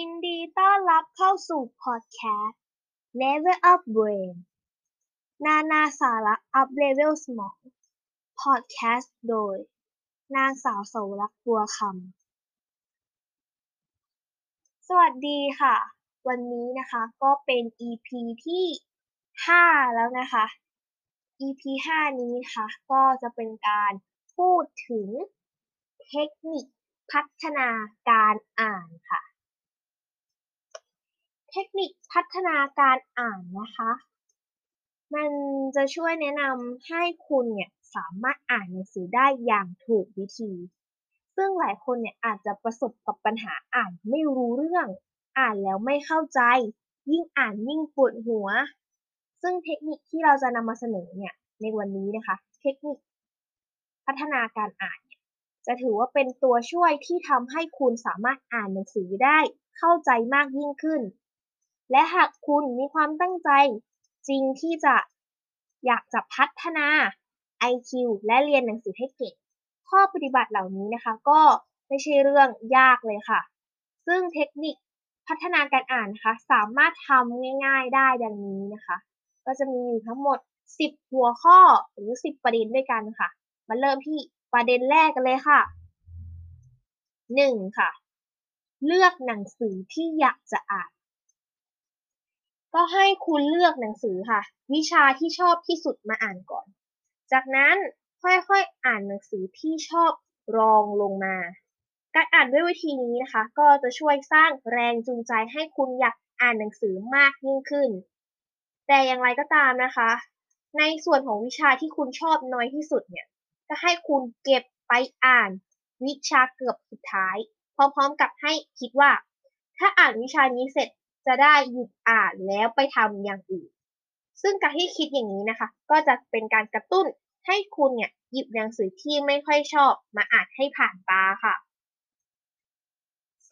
ยินดีต้อนรับเข้าสู่พอดแคสต์ Level Up Brain นานาสาระอัพเลเวลสมอง พอดแคสต์โดย นางสาวสวรักบัวคำ สวัสดีค่ะ วันนี้นะคะก็เป็น EP ที่ 5 แล้วนะคะ EP 5 นี้นะคะก็จะเป็นการพูดถึงเทคนิคพัฒนาการอ่านค่ะ เทคนิคพัฒนาการอ่านนะคะ มันจะช่วยแนะนำให้คุณเนี่ยสามารถอ่านหนังสือได้อย่างถูกวิธี ซึ่งหลายคนเนี่ยอาจจะประสบกับปัญหาอ่านไม่รู้เรื่อง อ่านแล้วไม่เข้าใจ ยิ่งอ่านยิ่งปวดหัว ซึ่งเทคนิคที่เราจะนำมาเสนอเนี่ยในวันนี้นะคะ เทคนิค พัฒนาการอ่านเนี่ยจะถือว่าเป็นตัวช่วยที่ทำให้คุณสามารถอ่านหนังสือได้เข้าใจมากยิ่งขึ้น และหากคุณมีความตั้งใจ จริงที่จะอยากจะพัฒนา IQ และเรียนหนังสือให้เก่ง ข้อปฏิบัติเหล่านี้นะคะ ก็ไม่ใช่เรื่องยากเลยค่ะ ซึ่งเทคนิคพัฒนาการอ่านนะคะสามารถทำง่ายๆได้ดังนี้นะคะ ก็จะมีอยู่ทั้งหมด 10 หัวข้อหรือ 10 ประเด็นด้วยกันค่ะ มาเริ่มที่ประเด็นแรกกันเลยค่ะ 1. ค่ะ เลือกหนังสือที่อยากจะอ่าน ก็ให้คุณเลือกหนังสือค่ะ วิชาที่ชอบที่สุดมาอ่านก่อน จากนั้นค่อยๆอ่านหนังสือที่ชอบรองลงมา การอ่านด้วยวิธีนี้นะคะ ก็จะช่วยสร้างแรงจูงใจให้คุณอยากอ่านหนังสือมากยิ่งขึ้น แต่อย่างไรก็ตามนะคะ ในส่วนของวิชาที่คุณชอบน้อยที่สุดเนี่ยจะให้คุณเก็บไปอ่านวิชาเกือบสุดท้าย พร้อมๆกับให้คิดว่า ถ้าอ่านวิชานี้เสร็จ จะได้หยุดอ่านแล้วไปทำอย่างอื่น ซึ่งการที่คิดอย่างนี้นะคะ ก็จะเป็นการกระตุ้นให้คุณเนี่ยหยิบหนังสือที่ไม่ค่อยชอบมาอ่านให้ผ่านตาค่ะ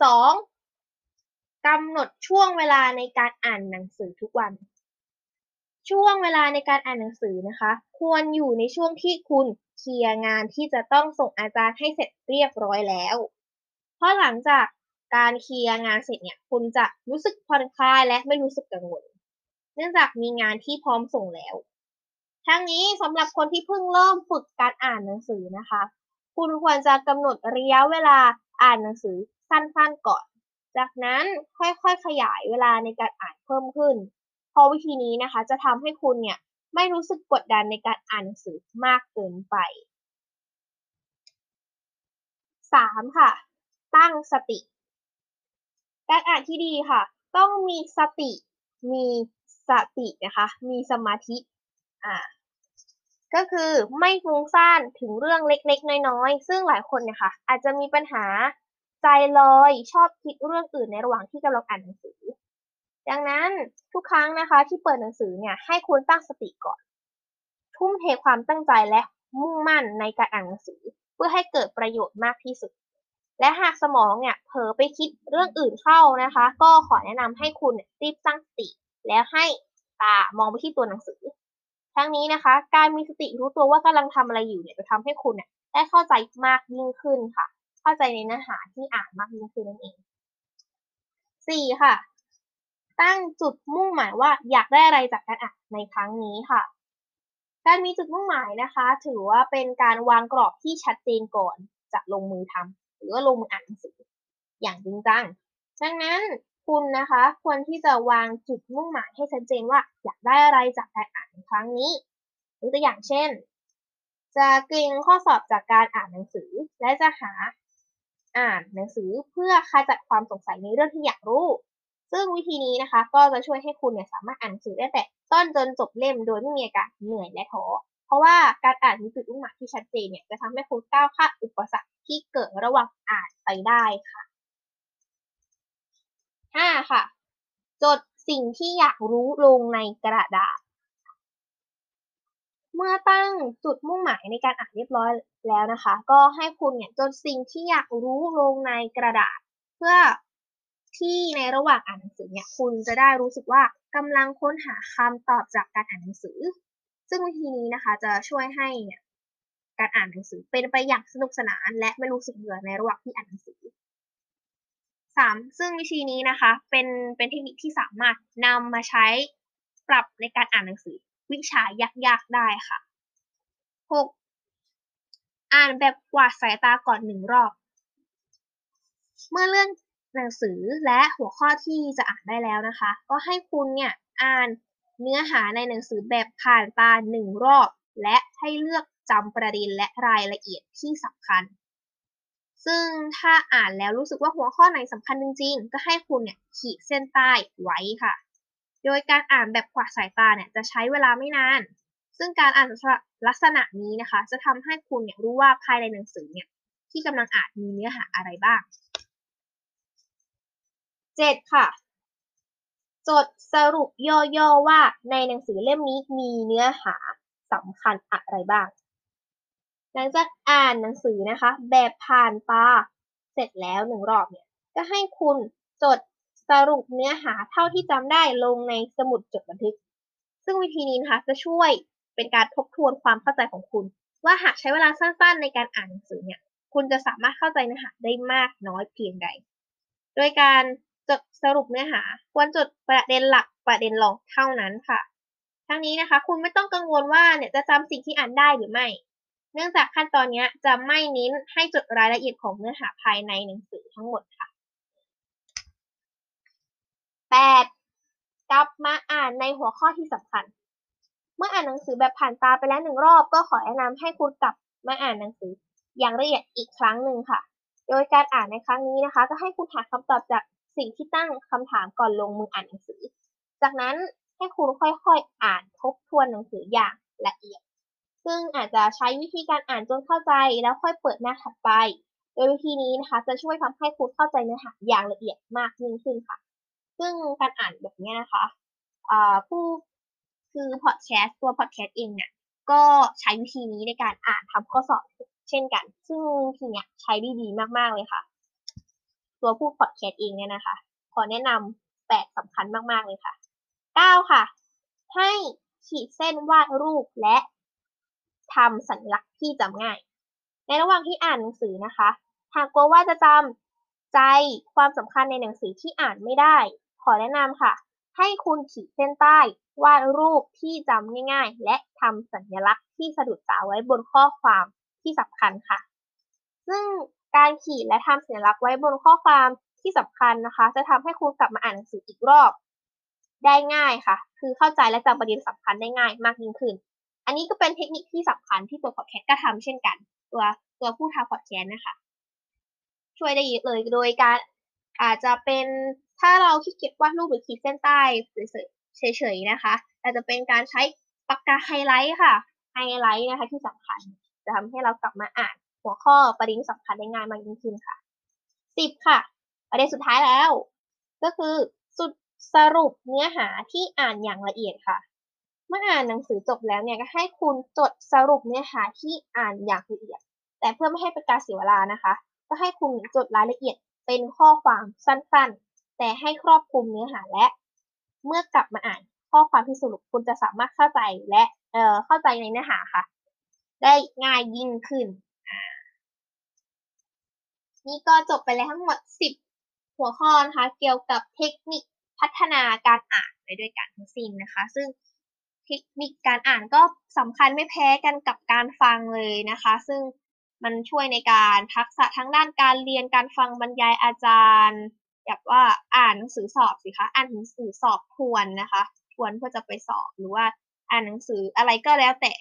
2. กำหนดช่วงเวลาในการอ่านหนังสือทุกวัน ช่วงเวลาในการอ่านหนังสือนะคะ ควรอยู่ในช่วงที่คุณเคลียร์งานที่จะต้องส่งอาจารย์ให้เสร็จเรียบร้อยแล้ว เพราะหลังจาก การเคลียร์งานเสร็จเนี่ยคุณจะรู้สึกผ่อนคลายและไม่รู้สึกกังวล เนื่องจากมีงานที่พร้อมส่งแล้ว ทั้งนี้สำหรับคนที่เพิ่งเริ่มฝึกการอ่านหนังสือนะคะ คุณควรจะกำหนดระยะเวลาอ่านหนังสือสั้นๆก่อน จากนั้นค่อยๆขยายเวลาในการอ่านเพิ่มขึ้น เพราะวิธีนี้นะคะจะทำให้คุณเนี่ยไม่รู้สึกกดดันในการอ่านหนังสือมากเกินไป 3. ค่ะ ตั้งสติ การอ่านที่ดีค่ะ ต้องมีสติ มีสตินะคะ มีสมาธิ อ่า ก็คือไม่ฟุ้งซ่านถึงเรื่องเล็กๆ น้อยๆ ซึ่งหลายคนเนี่ยค่ะ อาจจะมีปัญหาใจลอยชอบคิดเรื่องอื่นในระหว่างที่กำลังอ่านหนังสือ ดังนั้นทุกครั้งนะคะ ที่เปิดหนังสือเนี่ยให้คุณตั้งสติก่อน ทุ่มเทความตั้งใจและมุ่งมั่นในการอ่านหนังสือ เพื่อให้เกิดประโยชน์มากที่สุด และหากสมองเนี่ยเผลอไปคิดเรื่องอื่นเข้านะคะ ก็ขอแนะนำให้คุณรีบตั้งสติ แล้วให้ตามองไปที่ตัวหนังสือ ทั้งนี้นะคะ การมีสติรู้ตัวว่ากำลังทำอะไรอยู่เนี่ยจะทำให้คุณเนี่ยได้เข้าใจมากยิ่งขึ้นค่ะ เข้าใจในเนื้อหาที่อ่านมากยิ่งขึ้นนั่นเอง 4. ค่ะ ตั้งจุดมุ่งหมายว่าอยากได้อะไรจากการอ่านในครั้งนี้ค่ะ การมีจุดมุ่งหมายนะคะ ถือว่าเป็นการวางกรอบที่ชัดเจนก่อนจะลงมือทำ หรือว่าลงมืออ่านหนังสืออย่างจริงจังดังนั้นคุณนะคะควรที่จะวางจุดมุ่งหมายให้ชัดเจนว่าอยากได้อะไรจากการอ่านครั้งนี้ยกตัวอย่างเช่น จะเก่งข้อสอบจากการอ่านหนังสือ และจะหาอ่านหนังสือเพื่อขจัดความสงสัยในเรื่องที่อยากรู้ ซึ่งวิธีนี้นะคะ ก็จะช่วยให้คุณเนี่ยสามารถอ่านหนังสือได้แต่ต้นจนจบเล่มโดยไม่มีอาการเหนื่อยและท้อเพราะว่าการอ่านมีจุดมุ่งหมายที่ชัดเจนเนี่ยจะทำให้คุณก้าวข้ามอุปสรรค ที่เกิดระหว่างอ่านไปได้ค่ะ 5. ค่ะ จดสิ่งที่อยากรู้ลงในกระดาษ เมื่อตั้งจุดมุ่งหมายในการอ่านเรียบร้อยแล้วนะคะ ก็ให้คุณเนี่ยจดสิ่งที่อยากรู้ลงในกระดาษ เพื่อที่ในระหว่างอ่านหนังสือเนี่ยคุณจะได้รู้สึกว่ากำลังค้นหาคำตอบจากการอ่านหนังสือ ซึ่งวิธีนี้นะคะจะช่วยให้เนี่ย การอ่านหนังสือเป็นไปอย่างสนุกสนาน และไม่รู้สึกเบื่อในระหว่างที่อ่านหนังสือสามซึ่งวิธีนี้นะคะ เป็นเป็นเทคนิคที่สามารถนำมาใช้ปรับในการอ่านหนังสือ วิชายากๆได้ค่ะหกอ่านแบบกวาดสายตาก่อนหนึ่งรอบ เมื่อเลื่อนหนังสือและหัวข้อที่จะอ่านได้แล้วนะคะ ก็ให้คุณเนี่ยอ่านเนื้อหาในหนังสือแบบผ่านตาหนึ่งรอบ และให้เลือกจำประเด็นและรายละเอียดที่สำคัญ ซึ่งถ้าอ่านแล้วรู้สึกว่าหัวข้อไหนสำคัญจริงๆ ก็ให้คุณเนี่ยขีดเส้นใต้ไว้ค่ะ โดยการอ่านแบบกวาสายตาเนี่ยจะใช้เวลาไม่นาน ซึ่งการอ่านลักษณะนี้นะคะ จะทำให้คุณเนี่ยรู้ว่าภายในหนังสือเนี่ยที่กำลังอ่านมีเนื้อหาอะไรบ้างเจ็ดค่ะ จดสรุปย่อๆว่าในหนังสือเล่มนี้มีเนื้อหา สำคัญอะไรบ้าง หลังจากอ่านหนังสือนะคะ แบบผ่านตาเสร็จแล้วหนึ่งรอบเนี่ยก็ให้คุณจดสรุปเนื้อหาเท่าที่จำได้ลงในสมุดจดบันทึก ซึ่งวิธีนี้นะคะจะช่วยเป็นการทบทวนความเข้าใจของคุณ ว่าหากใช้เวลาสั้นๆ ในการอ่านหนังสือเนี่ยคุณจะสามารถเข้าใจเนื้อหาได้มากน้อยเพียงใด โดยการจดสรุปเนื้อหา ควรจดประเด็นหลักประเด็นรองเท่านั้นค่ะ ทั้งนี้นะคะ คุณไม่ต้องกังวลว่าเนี่ยจะจำสิ่งที่อ่านได้หรือไม่ เนื่องจากขั้นตอนนี้จะไม่เน้นให้จดรายละเอียดของเนื้อหาภายในหนังสือทั้งหมดค่ะ 8. กลับมาอ่านในหัวข้อที่สำคัญ เมื่ออ่านหนังสือแบบผ่านตาไปแล้วหนึ่งรอบ ก็ขอแนะนำให้คุณกลับมาอ่านหนังสือ อย่างละเอียดอีกครั้งหนึ่งค่ะ โดยการอ่านในครั้งนี้นะคะ ก็ให้คุณหาคำตอบจากสิ่งที่ตั้งคำถามก่อนลงมืออ่านหนังสือ จากนั้น ให้คุณค่อยๆอ่านทบทวนหนังสืออย่างละเอียด ซึ่งอาจจะใช้วิธีการอ่านจนเข้าใจแล้วค่อยเปิดหน้าถัดไป โดยวิธีนี้นะคะจะช่วยทำให้คุณเข้าใจเนื้อหาอย่างละเอียดมากยิ่งขึ้นค่ะ ซึ่งการอ่านแบบนี้นะคะผู้คือพอดแคสต์ตัวพอดแคสต์เองเนี่ยก็ใช้วิธีนี้ในการอ่านทำข้อสอบเช่นกัน ซึ่งทีเนี้ยใช้ได้ดีมากๆเลยค่ะ ตัวผู้พอดแคสต์เองเนี่ยนะคะ ขอแนะนำแปดสำคัญมากๆเลยค่ะ 9 ค่ะ ให้ขีดเส้นวาดรูปและทำสัญลักษณ์ที่จำง่าย ในระหว่างที่อ่านหนังสือนะคะ หากกลัวว่าจะจำใจความสำคัญในหนังสือที่อ่านไม่ได้ ขอแนะนำค่ะ ให้คุณขีดเส้นใต้วาดรูปที่จำง่ายๆ และทำสัญลักษณ์ที่สะดุดตาไว้บนข้อความที่สำคัญค่ะ ซึ่งการขีดและทำสัญลักษณ์ไว้บนข้อความที่สำคัญนะคะ จะทำให้คุณกลับมาอ่านหนังสืออีกรอบ ได้ง่ายค่ะ คือเข้าใจและจำประเด็นสำคัญได้ง่ายมากยิ่งขึ้น อันนี้ก็เป็นเทคนิคที่สำคัญที่ตัวพอดแคสต์ก็ทำเช่นกัน ตัวตัวผู้ทำพอดแคสต์นะคะ ช่วยได้เยอะเลยโดยการอาจจะเป็นถ้าเราขี้เกียจวาดรูปหรือขีดเส้นใต้เฉยๆนะคะอาจจะเป็นการใช้ปากกาไฮไลท์ค่ะไฮไลท์นะคะที่สำคัญ จะทำให้เรากลับมาอ่านหัวข้อประเด็นสำคัญได้ง่ายมากยิ่งขึ้นค่ะสิบค่ะ ประเด็นสุดท้ายแล้ว ก็คือสุด สรุปเนื้อหาที่อ่านอย่างละเอียดค่ะ เมื่ออ่านหนังสือจบแล้วเนี่ยก็ให้คุณจดสรุปเนื้อหาที่อ่านอย่างละเอียด แต่เพื่อไม่ให้เป็นการเสียเวลานะคะ ก็ให้คุณจดรายละเอียดเป็นข้อความสั้นๆ แต่ให้ครอบคลุมเนื้อหาและ เมื่อกลับมาอ่านข้อความที่สรุปคุณจะสามารถเข้าใจและเอ่อเข้าใจในเนื้อหาค่ะ ได้ง่ายยิ่งขึ้น นี่ก็จบไปแล้วทั้งหมด 10 หัวข้อนะคะ เกี่ยวกับเทคนิค พัฒนาการอ่านไปด้วยกันทั้งสิ้นนะคะ ซึ่งเทคนิคการอ่านก็สำคัญไม่แพ้กันกับการฟังเลยนะคะ ซึ่งมันช่วยในการทักษะทั้งด้านการเรียนการฟังบรรยายอาจารย์แบบว่าอ่านหนังสือสอบสิคะอ่านหนังสือสอบทวนนะคะทวนเพื่อจะไปสอบหรือว่าอ่านหนังสืออะไรก็แล้วแต่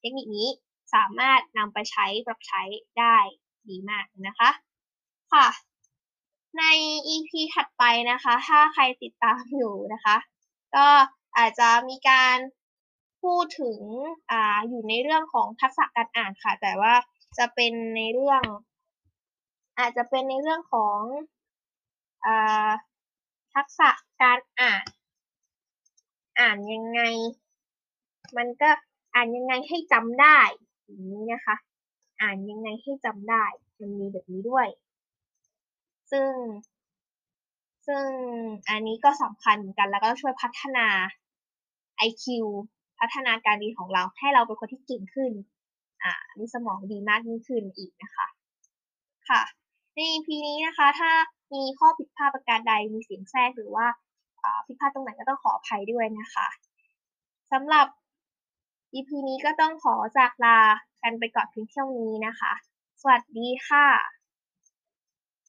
เทคนิคนี้สามารถนำไปใช้ปรับใช้ได้ดีมากนะคะ ค่ะ ใน EP ถัดไปนะคะ ถ้าใครติดตามอยู่นะคะ ก็อาจจะมีการพูดถึงอ่าอยู่ในเรื่องของทักษะการอ่านค่ะ แต่ว่าจะเป็นในเรื่อง อาจจะเป็นในเรื่องของอ่าทักษะการอ่าน อ่านยังไง มันก็อ่านยังไงให้จำได้อย่างนี้นะคะ อ่านยังไงให้จำได้ มันมีแบบนี้ด้วย ซึ่ง ซึ่งอันนี้ก็สำคัญเหมือนกันแล้วก็ช่วยพัฒนา IQ พัฒนาการดีของเราให้เราเป็นคนที่เก่งขึ้น อ่ามีสมองดีมากยิ่งขึ้นอีกนะคะ ค่ะ ใน EP นี้นะคะ ถ้ามีข้อผิดพลาดประการใดมีเสียงแทรกหรือว่าผิดพลาดตรงไหนก็ต้องขออภัยด้วยนะคะสำหรับ EP นี้ก็ต้องขอจากลากันไปก่อนเพียงเท่านี้นะคะ สวัสดีค่ะ